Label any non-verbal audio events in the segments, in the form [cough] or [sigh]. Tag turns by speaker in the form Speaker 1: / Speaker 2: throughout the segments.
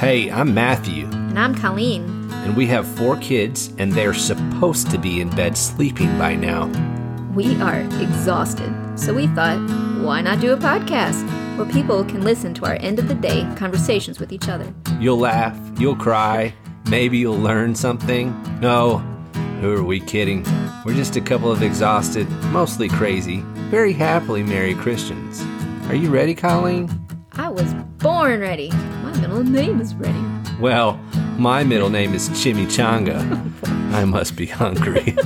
Speaker 1: Hey, I'm Matthew,
Speaker 2: And I'm Colleen.
Speaker 1: and we have four kids, and they're supposed to be in bed sleeping by now.
Speaker 2: We are exhausted, so we thought, why not do a podcast where people can listen to our end of the day conversations with each other?
Speaker 1: You'll laugh, you'll cry, maybe you'll learn something. No, who are we kidding? We're just a couple of exhausted, mostly crazy, very happily married Christians. Are you ready, Colleen?
Speaker 2: I was born ready. My middle name is ready.
Speaker 1: Well, my middle name is Chimichanga. [laughs] I must be hungry.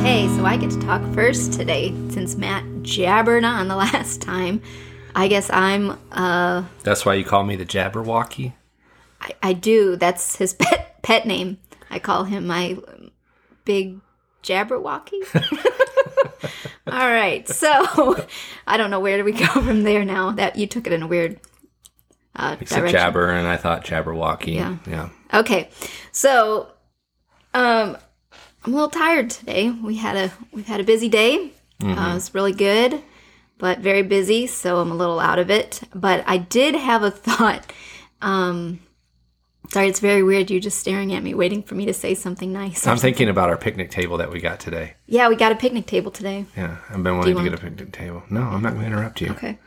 Speaker 2: Okay, so I get to talk first today since Matt jabbered on the [laughs] last time. I guess I'm, uh,
Speaker 1: That's why you call me the Jabberwocky?
Speaker 2: I, I do. That's his [laughs] pet, pet name. I call him my big Jabberwocky. [laughs] All right, so [laughs] I don't know where do we go [laughs] from there now. That you took it in a weird uh,
Speaker 1: You said. Jabber, and I thought Jabberwocky.
Speaker 2: Yeah.
Speaker 1: Yeah.
Speaker 2: Okay, so um, I'm a little tired today. We had a we've had a busy day. Uh, it was really good, but very busy, so I'm a little out of it. But I did have a thought. Um, sorry, it's very weird. You just staring at me, waiting for me to say something nice.
Speaker 1: I'm
Speaker 2: something.
Speaker 1: thinking about our picnic table that we got today.
Speaker 2: Yeah, we got a picnic table today.
Speaker 1: Yeah, I've been wanting to
Speaker 2: want-
Speaker 1: get a picnic table. No, I'm not going to interrupt you.
Speaker 2: Okay,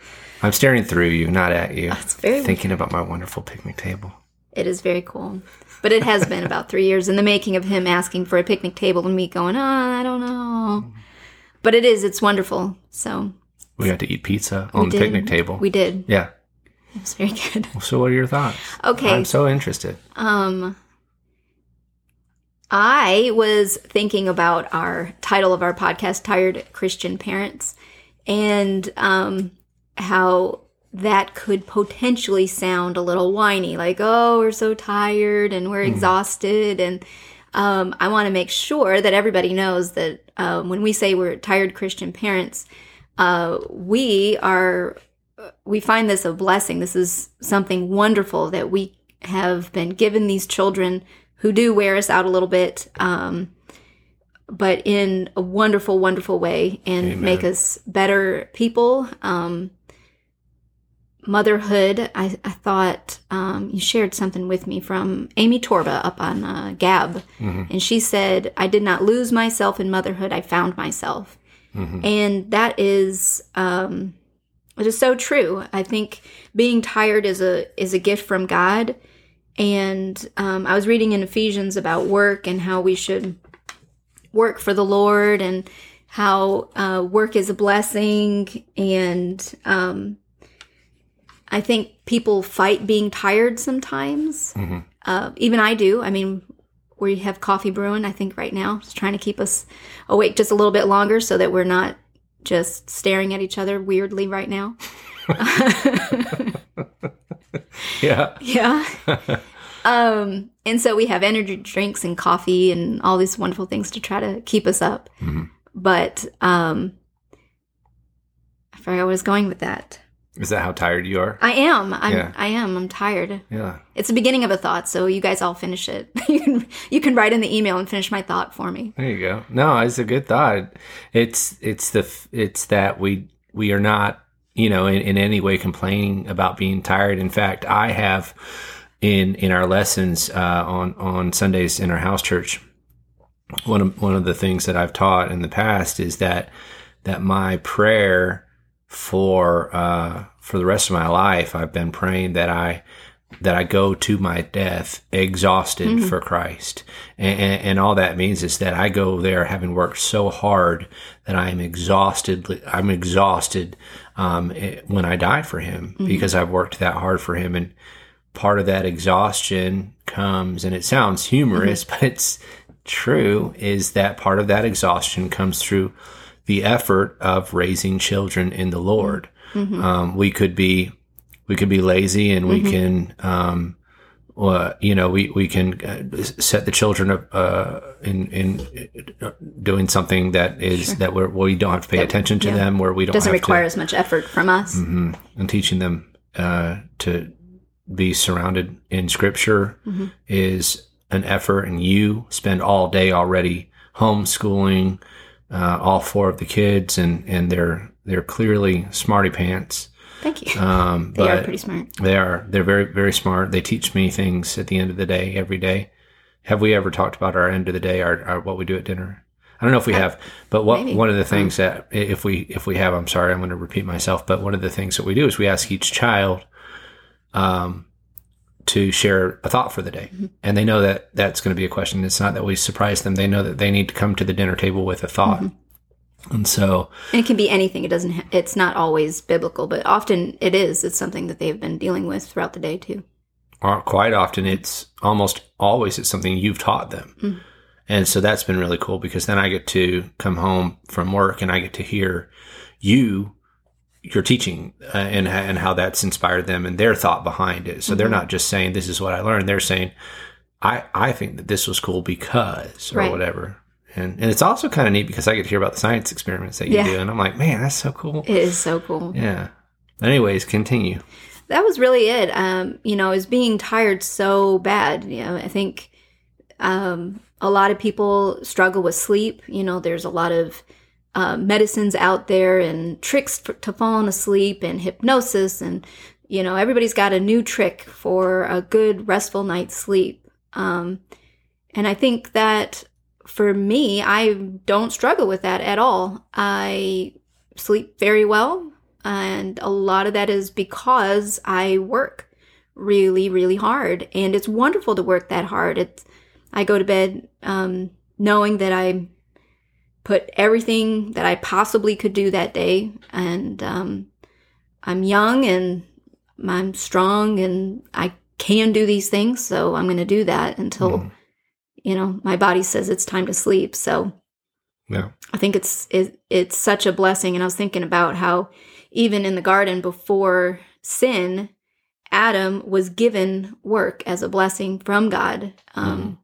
Speaker 1: I'm staring through you, not at you.
Speaker 2: it's very
Speaker 1: Thinking about my wonderful picnic table.
Speaker 2: It is very cool. But it has been about three years in the making of him asking for a picnic table and me going, oh, I don't know. But it is, it's wonderful. So
Speaker 1: We got to eat pizza on the
Speaker 2: did.
Speaker 1: picnic table.
Speaker 2: we did.
Speaker 1: yeah. [laughs]
Speaker 2: It was very good.
Speaker 1: So, what are your thoughts?
Speaker 2: Okay.
Speaker 1: I'm so interested.
Speaker 2: Um, I was thinking about our title of our podcast, Tired Christian Parents, and um, how that could potentially sound a little whiny, like, oh, we're so tired and we're exhausted. And um, I want to make sure that everybody knows that uh, when we say we're tired Christian parents, uh, we are we find this a blessing. This is something wonderful that we have been given these children who do wear us out a little bit, um, but in a wonderful, wonderful way and
Speaker 1: Amen.
Speaker 2: make us better people. Um, motherhood, I, I thought um, you shared something with me from Amy Torba up on uh, Gab. And she said, I did not lose myself in motherhood, I found myself. And that is. Um, it is so true. I think being tired is a is a gift from God. And um, I was reading in Ephesians about work and how we should work for the Lord and how uh, work is a blessing. And um, I think people fight being tired sometimes. Uh, even I do. I mean, we have coffee brewing. I think right now, just trying to keep us awake just a little bit longer so that we're not just staring at each other weirdly right now. [laughs]
Speaker 1: Yeah.
Speaker 2: Yeah. um, and so we have energy drinks and coffee and all these wonderful things to try to keep us up. But um, I forgot where I was going with that.
Speaker 1: Is that how tired you are?
Speaker 2: I am. I'm.
Speaker 1: Yeah.
Speaker 2: I am. I'm tired.
Speaker 1: Yeah.
Speaker 2: It's the beginning of a thought, so you guys all finish it. [laughs] you can you can write in the email and finish my thought for me.
Speaker 1: There you go. No, it's a good thought. It's it's the it's that we we are not you know in, in any way complaining about being tired. In fact, I have in in our lessons uh, on on Sundays in our house church. One of one of the things that I've taught in the past is that that my prayer for uh, for the rest of my life, I've been praying that I that I go to my death exhausted for Christ. And, and, and all that means is that I go there having worked so hard that I am exhausted. I'm exhausted um, eh, when I die for Him because I've worked that hard for Him. And part of that exhaustion comes, and it sounds humorous, [laughs] but it's true, is that part of that exhaustion comes through the effort of raising children in the Lord. Um, we could be we could be lazy and we can um, uh, you know we we can uh, set the children up uh, in in uh, doing something that is that we're, we don't have to pay attention to
Speaker 2: yeah.
Speaker 1: them where we don't
Speaker 2: Doesn't require
Speaker 1: to
Speaker 2: as much effort from us.
Speaker 1: and teaching them uh, to be surrounded in scripture is an effort and you spend all day already homeschooling uh, all four of the kids and and they're they're clearly smarty pants
Speaker 2: Thank you.
Speaker 1: Um, [laughs]
Speaker 2: they are pretty smart.
Speaker 1: They are. They're very very smart. They teach me things at the end of the day every day. Have we ever talked about our end of the day, our, our what we do at dinner? I don't know if we have, but what
Speaker 2: maybe.
Speaker 1: one of the things that if we if we have, I'm sorry, I'm going to repeat myself, but one of the things that we do is we ask each child um to share a thought for the day. Mm-hmm. And they know that that's going to be a question. It's not that we surprise them. They know that they need to come to the dinner table with a thought. Mm-hmm. And so,
Speaker 2: And it can be anything. It doesn't. Ha- it's not always biblical, but often it is. It's something that they've been dealing with throughout the day too.
Speaker 1: quite often it's almost always it's something you've taught them. Mm-hmm. And so that's been really cool because then I get to come home from work and I get to hear you your teaching uh, and and how that's inspired them and their thought behind it. So they're not just saying this is what I learned. They're saying I I think that this was cool because or
Speaker 2: Right.
Speaker 1: whatever. And and it's also kind of neat because I get to hear about the science experiments that you
Speaker 2: Yeah.
Speaker 1: do and I'm like, man, that's so cool.
Speaker 2: It is so cool.
Speaker 1: Yeah. Anyways, continue.
Speaker 2: that was really it. Um, you know, is being tired so bad. You know, I think um, a lot of people struggle with sleep. You know, there's a lot of uh, medicines out there and tricks f- to falling asleep and hypnosis and you know everybody's got a new trick for a good restful night's sleep. Um, and I think that for me, I don't struggle with that at all. I sleep very well. And a lot of that is because I work really, really hard. And it's wonderful to work that hard. It's, I go to bed um, knowing that I put everything that I possibly could do that day. And um, I'm young and I'm strong and I can do these things. So I'm going to do that until,
Speaker 1: Mhm.
Speaker 2: you know, my body says it's time to sleep. So
Speaker 1: Yeah.
Speaker 2: I think it's it, it's such a blessing. And I was thinking about how even in the garden before sin, Adam was given work as a blessing from God. Um,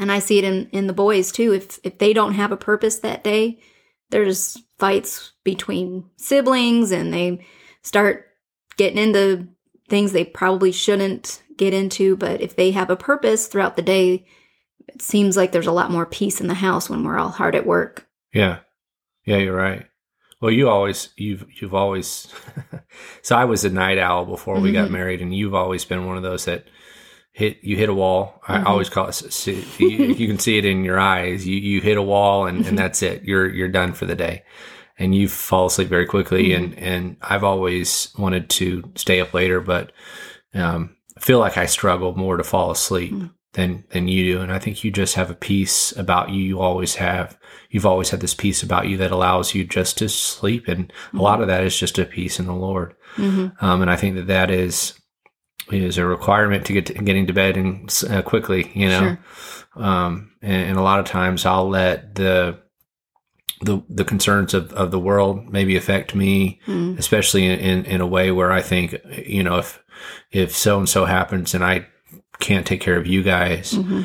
Speaker 2: And I see it in, in the boys too. If if they don't have a purpose that day, there's fights between siblings, and they start getting into things they probably shouldn't get into. But if they have a purpose throughout the day, it seems like there's a lot more peace in the house when we're all hard at work.
Speaker 1: Yeah. Yeah, you're right. Well, you always you've you've always [laughs] so I was a night owl before we got
Speaker 2: Mhm.
Speaker 1: married and you've always been one of those that hit you hit a wall. I
Speaker 2: Mhm.
Speaker 1: always call it you, you can see it in your eyes. You you hit a wall and, and [laughs] that's it. You're you're done for the day. And you fall asleep very quickly and and I've always wanted to stay up later but um I feel like I struggle more to fall asleep
Speaker 2: Mm.
Speaker 1: than than you do and I think you just have a peace about you you always have you've always had this peace about you that allows you just to sleep and a lot of that is just a peace in the lord
Speaker 2: hmm
Speaker 1: um, and i think that that is is a requirement to get to getting to bed and uh, quickly you know
Speaker 2: Sure.
Speaker 1: um, and, and a lot of times i'll let the the the concerns of, of the world maybe affect me
Speaker 2: mm
Speaker 1: especially in, in, in a way where i think you know if if so and so happens and i can't take care of you guys
Speaker 2: hmm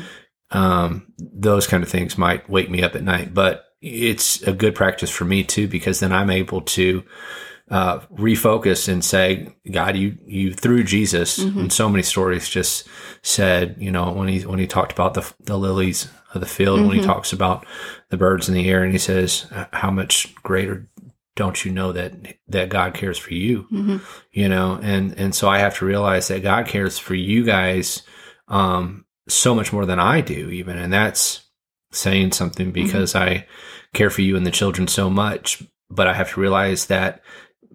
Speaker 1: um, those kind of things might wake me up at night. But it's a good practice for me too, because then I'm able to uh, refocus and say, God, you you through Jesus,
Speaker 2: Mhm.
Speaker 1: and so many stories just said, you know, when he when he talked about the the lilies of the field, when he
Speaker 2: Mhm.
Speaker 1: talks about the birds in the air, and he says, how much greater don't you know that that God cares for you?
Speaker 2: hmm
Speaker 1: you know and and so i have to realize that god cares for you guys um so much more than i do even and that's saying something because i care for you and the children so much but i have to realize that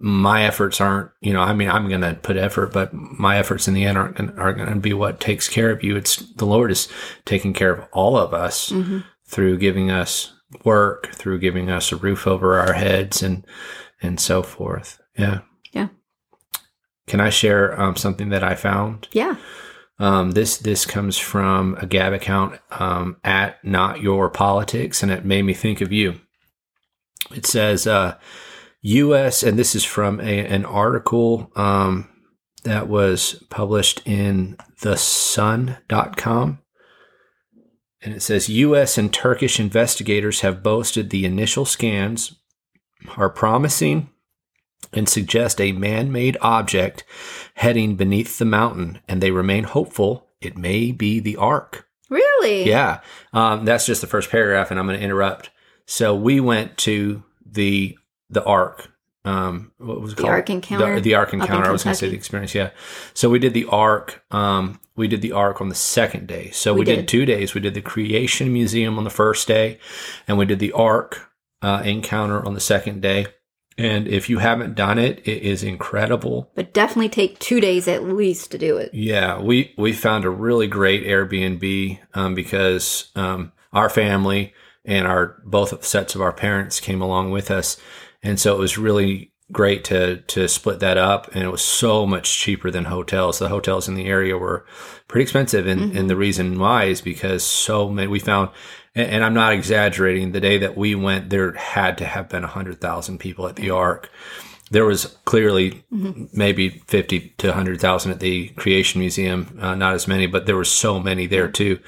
Speaker 1: my efforts aren't you know i mean i'm gonna put effort but my efforts in the end aren't are gonna be what takes care of you. It's the lord is taking care of all of us
Speaker 2: hmm
Speaker 1: through giving us work through giving us a roof over our heads and and so forth. Yeah.
Speaker 2: Yeah.
Speaker 1: can i share um, something that i found?
Speaker 2: Yeah.
Speaker 1: um, this this comes from a gab account um, at not your politics and it made me think of you. It says uh, us and this is from a, an article um, that was published in the sun.com and it says US and Turkish investigators have boasted the initial scans are promising and suggest a man made object heading beneath the mountain, and they remain hopeful it may be the Ark.
Speaker 2: Really?
Speaker 1: Yeah, um, that's just the first paragraph, and I'm going to interrupt. So we went to the the Ark Um, what was it
Speaker 2: The
Speaker 1: called?
Speaker 2: Ark Encounter
Speaker 1: The, the Ark Encounter. I was going to say the experience. Yeah. So we did the Ark. Um, we did the Ark on the second day. So we,
Speaker 2: We
Speaker 1: did.
Speaker 2: did.
Speaker 1: two days. We did the Creation Museum on the first day, and we did the Ark uh, Encounter on the second day. And if you haven't done it, it is incredible.
Speaker 2: But definitely take two days at least to do it.
Speaker 1: Yeah, we we found a really great Airbnb um, because um, our family and our both sets of our parents came along with us, and so it was really great to to split that up. And it was so much cheaper than hotels. The hotels in the area were pretty expensive, and and the reason why is because so many we found. And and I'm not exaggerating. The day that we went, there had to have been hundred thousand people at the Ark there was clearly maybe 50 to 100,000 at the Creation Museum, uh, not as many, but there were so many there too.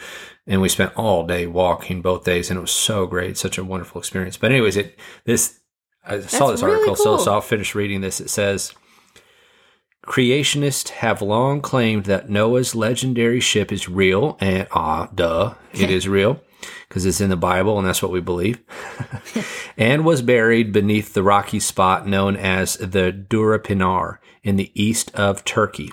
Speaker 1: And we spent all day walking both days and it was so great, such a wonderful experience. But anyways, it, this, I saw this
Speaker 2: really
Speaker 1: article, so,
Speaker 2: cool.
Speaker 1: so I'll finish reading this. It says, Creationists have long claimed that Noah's legendary ship is real, and ah, duh, it is real because it's in the Bible, and that's what we believe. [laughs] and was buried beneath the rocky spot known as the Durupinar in the east of Turkey.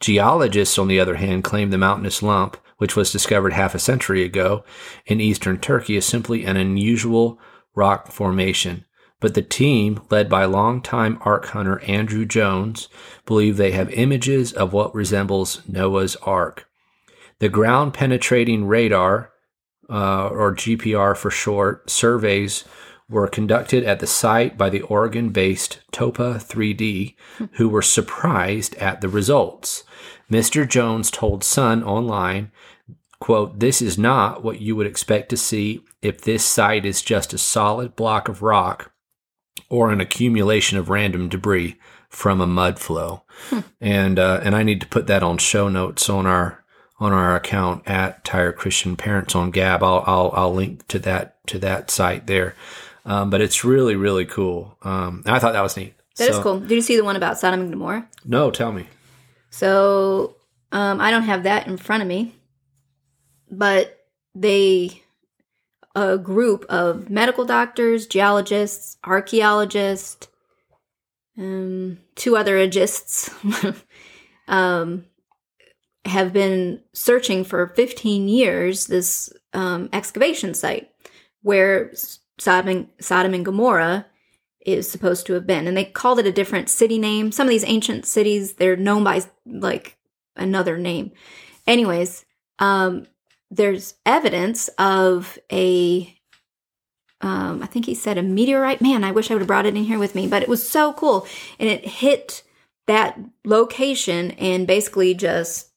Speaker 1: Geologists, on the other hand, claim the mountainous lump, which was discovered half a century ago in eastern Turkey, is simply an unusual rock formation. But the team, led by longtime ark hunter Andrew Jones, believe they have images of what resembles Noah's Ark. The ground penetrating radar, uh, or GPR for short, surveys were conducted at the site by the Oregon based Topa 3D, who were surprised at the results. Mr. Jones told Sun online, quote, This is not what you would expect to see if this site is just a solid block of rock or an accumulation of random debris from a mud flow. And uh, and I need to put that on show notes on our on our account at Tired Christian Parents on Gab. I'll I'll, I'll link to that to that site there. Um, but it's really really cool. Um, I thought that was neat.
Speaker 2: That is
Speaker 1: So-
Speaker 2: cool. Did you see the one about Sodom and Gomorrah?
Speaker 1: No, tell me.
Speaker 2: So um, I don't have that in front of me, but they, a group of medical doctors, geologists, archaeologists, um, two other agists, [laughs] um, have been searching for 15 years this um, excavation site where Sodom and, Sodom and Gomorrah is supposed to have been. And they called it a different city name. Some of these ancient cities, they're known by like another name. Anyways, um, there's evidence of a, um, I think he said a meteorite. Man, I wish I would have brought it in here with me, but it was so cool. And it hit that location and basically just,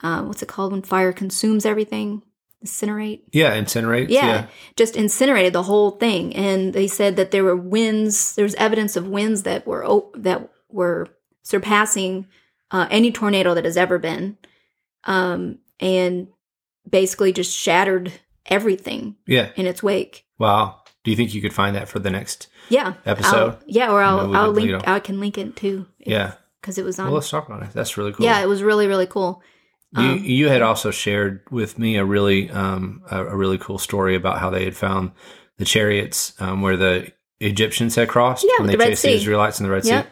Speaker 2: um, what's it called when fire consumes everything? Incinerate?
Speaker 1: Yeah, incinerate.
Speaker 2: yeah, just incinerated the whole thing and they said that there were winds there was evidence of winds that were o- that were surpassing uh, any tornado that has ever been um, and basically just shattered everything
Speaker 1: yeah.
Speaker 2: in its wake
Speaker 1: Wow. Do you think you could find that for the next?
Speaker 2: yeah
Speaker 1: Episode?
Speaker 2: I'll- yeah or i'll, I'll link
Speaker 1: you know.
Speaker 2: i can link it too
Speaker 1: Yeah.
Speaker 2: because it was on
Speaker 1: Well, let's talk about it. That's really cool.
Speaker 2: yeah it was really really cool
Speaker 1: You,
Speaker 2: Um,
Speaker 1: you had also shared with me a really um, a, a really cool story about how they had found the chariots um, where the Egyptians had crossed
Speaker 2: Yeah,
Speaker 1: when they
Speaker 2: the
Speaker 1: chased the Israelites in the Red
Speaker 2: Yeah.
Speaker 1: Sea,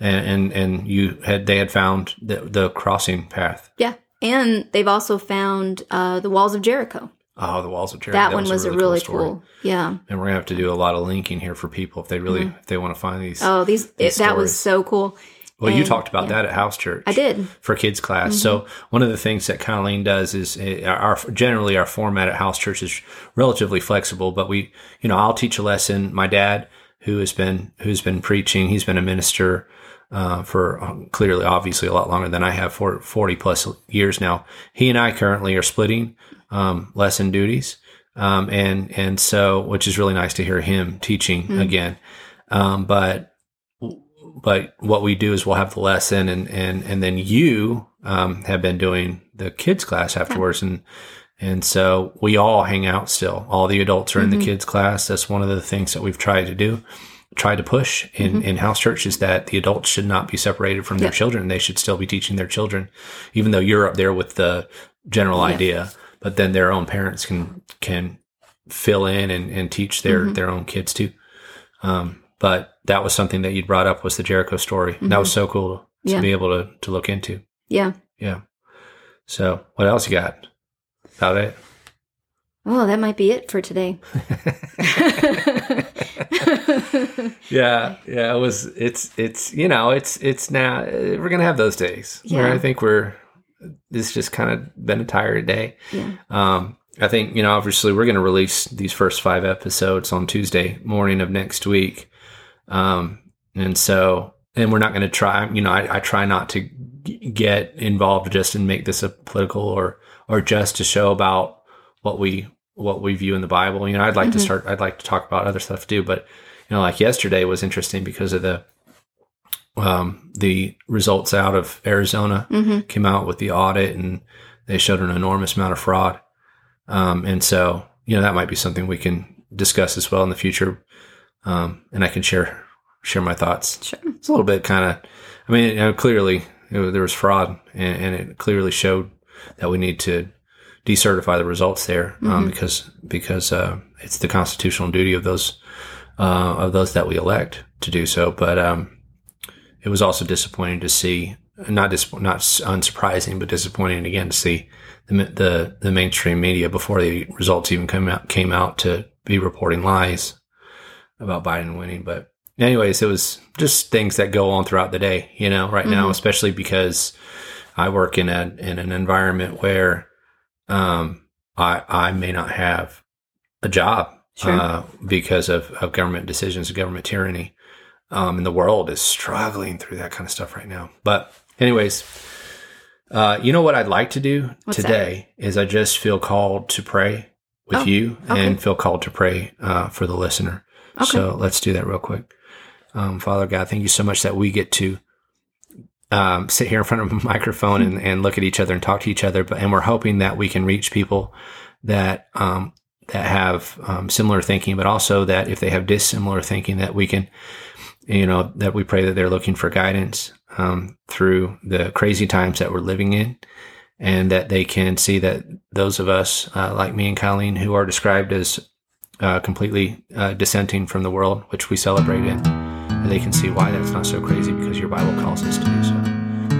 Speaker 1: and, and and you had they had found the, the crossing path.
Speaker 2: yeah and they've also found uh, the walls of jericho
Speaker 1: Oh, the walls of Jericho.
Speaker 2: that, one was, a really,
Speaker 1: story.
Speaker 2: cool yeah
Speaker 1: And we're gonna have to do a lot of linking here for people if they really if they want to find these.
Speaker 2: Mm-hmm. oh these it, that was so cool
Speaker 1: well, you talked about
Speaker 2: yeah.
Speaker 1: that at House Church.
Speaker 2: i did
Speaker 1: for kids class.
Speaker 2: Mm-hmm.
Speaker 1: So one of the things that Colleen does is uh, our generally our format at house church is relatively flexible, but we, you know, I'll teach a lesson. My dad, who has been who's been preaching, he's been a minister uh, for um, clearly, obviously, a lot longer than I have for forty plus years now. He and I currently are splitting um, lesson duties, um, and and so which is really nice to hear him teaching again. Um, but but what we do is we'll have the lesson and and and then you um, have been doing the kids class afterwards. And and so we all hang out still. All the adults are in the kids class. That's one of the things that we've tried to do tried to push in in house church is that the adults should not be separated from their
Speaker 2: Yep.
Speaker 1: children they should still be teaching their children even though you're up there with the general
Speaker 2: Yeah.
Speaker 1: idea but then their own parents can can fill in and, and teach their their own kids too um but that was something that you brought up was the Jericho story. Mm-hmm. That was so cool to
Speaker 2: Yeah.
Speaker 1: be able to to look into.
Speaker 2: Yeah.
Speaker 1: Yeah. So what else you got? About it?
Speaker 2: Oh, that might be it for today. [laughs] [laughs] [laughs]
Speaker 1: Yeah, yeah. It was. It's. It's. You know. It's. It's now. We're gonna have those days where I think we're. It's just kind of been a tired day.
Speaker 2: Yeah.
Speaker 1: Um. I think you know. Obviously, we're gonna release these first five episodes on Tuesday morning of next week. Um. And so, and we're not gonna try. You know, I, I try not to g- get involved just and make this a political or or just to show about what we what we view in the Bible. You know, I'd like to
Speaker 2: Mhm.
Speaker 1: start. I'd like to talk about other stuff too, but you know, like yesterday was interesting because of the um, the results out of Arizona
Speaker 2: hmm
Speaker 1: came out with the audit, and they showed an enormous amount of fraud. Um, and so, you know, that might be something we can discuss as well in the future. Um, and I can share share my thoughts.
Speaker 2: Sure.
Speaker 1: It's a little bit kind of, I mean, you know, clearly it, there was fraud, and, and it clearly showed that we need to decertify the results there um,
Speaker 2: Mhm.
Speaker 1: because because uh, it's the constitutional duty of those uh, of those that we elect to do so. But um, it was also disappointing to see, not dis- not unsurprising, but disappointing again to see the the, the mainstream media before the results even came out came out to be reporting lies about Biden winning. But anyways, it was just things that go on throughout the day, you know, right now,
Speaker 2: Mhm.
Speaker 1: especially because I work in a in an environment where um, I I may not have a job
Speaker 2: Sure.
Speaker 1: uh, because of, of government decisions, government tyranny. Um, and the world is struggling through that kind of stuff right now. But, anyways, uh, you know what I'd like to do
Speaker 2: What's
Speaker 1: today is I just feel called to pray with
Speaker 2: Oh,
Speaker 1: you
Speaker 2: okay.
Speaker 1: and feel called to pray uh, for the listener.
Speaker 2: Okay.
Speaker 1: So let's do that real quick. Um, Father God, thank you so much that we get to um, sit here in front of a [laughs] microphone and, and look at each other and talk to each other. But and we're hoping that we can reach people that um, that have um, similar thinking, but also that if they have dissimilar thinking, that we can, you know, that we pray that they're looking for guidance um, through the crazy times that we're living in, and that they can see that those of us uh, like me and Colleen who are described as uh, completely uh, dissenting from the world, which we celebrate in, and they can see why that's not so crazy because your Bible calls us to do so.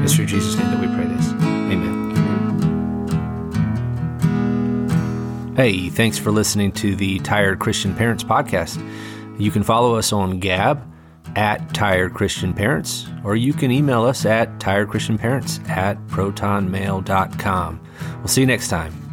Speaker 1: It's through Jesus' name that we pray this. Amen. Hey, thanks for listening to the Tired Christian Parents podcast. You can follow us on Gab at Tired Christian Parents, or you can email us at tiredchristianparents at protonmail.com. We'll see you next time.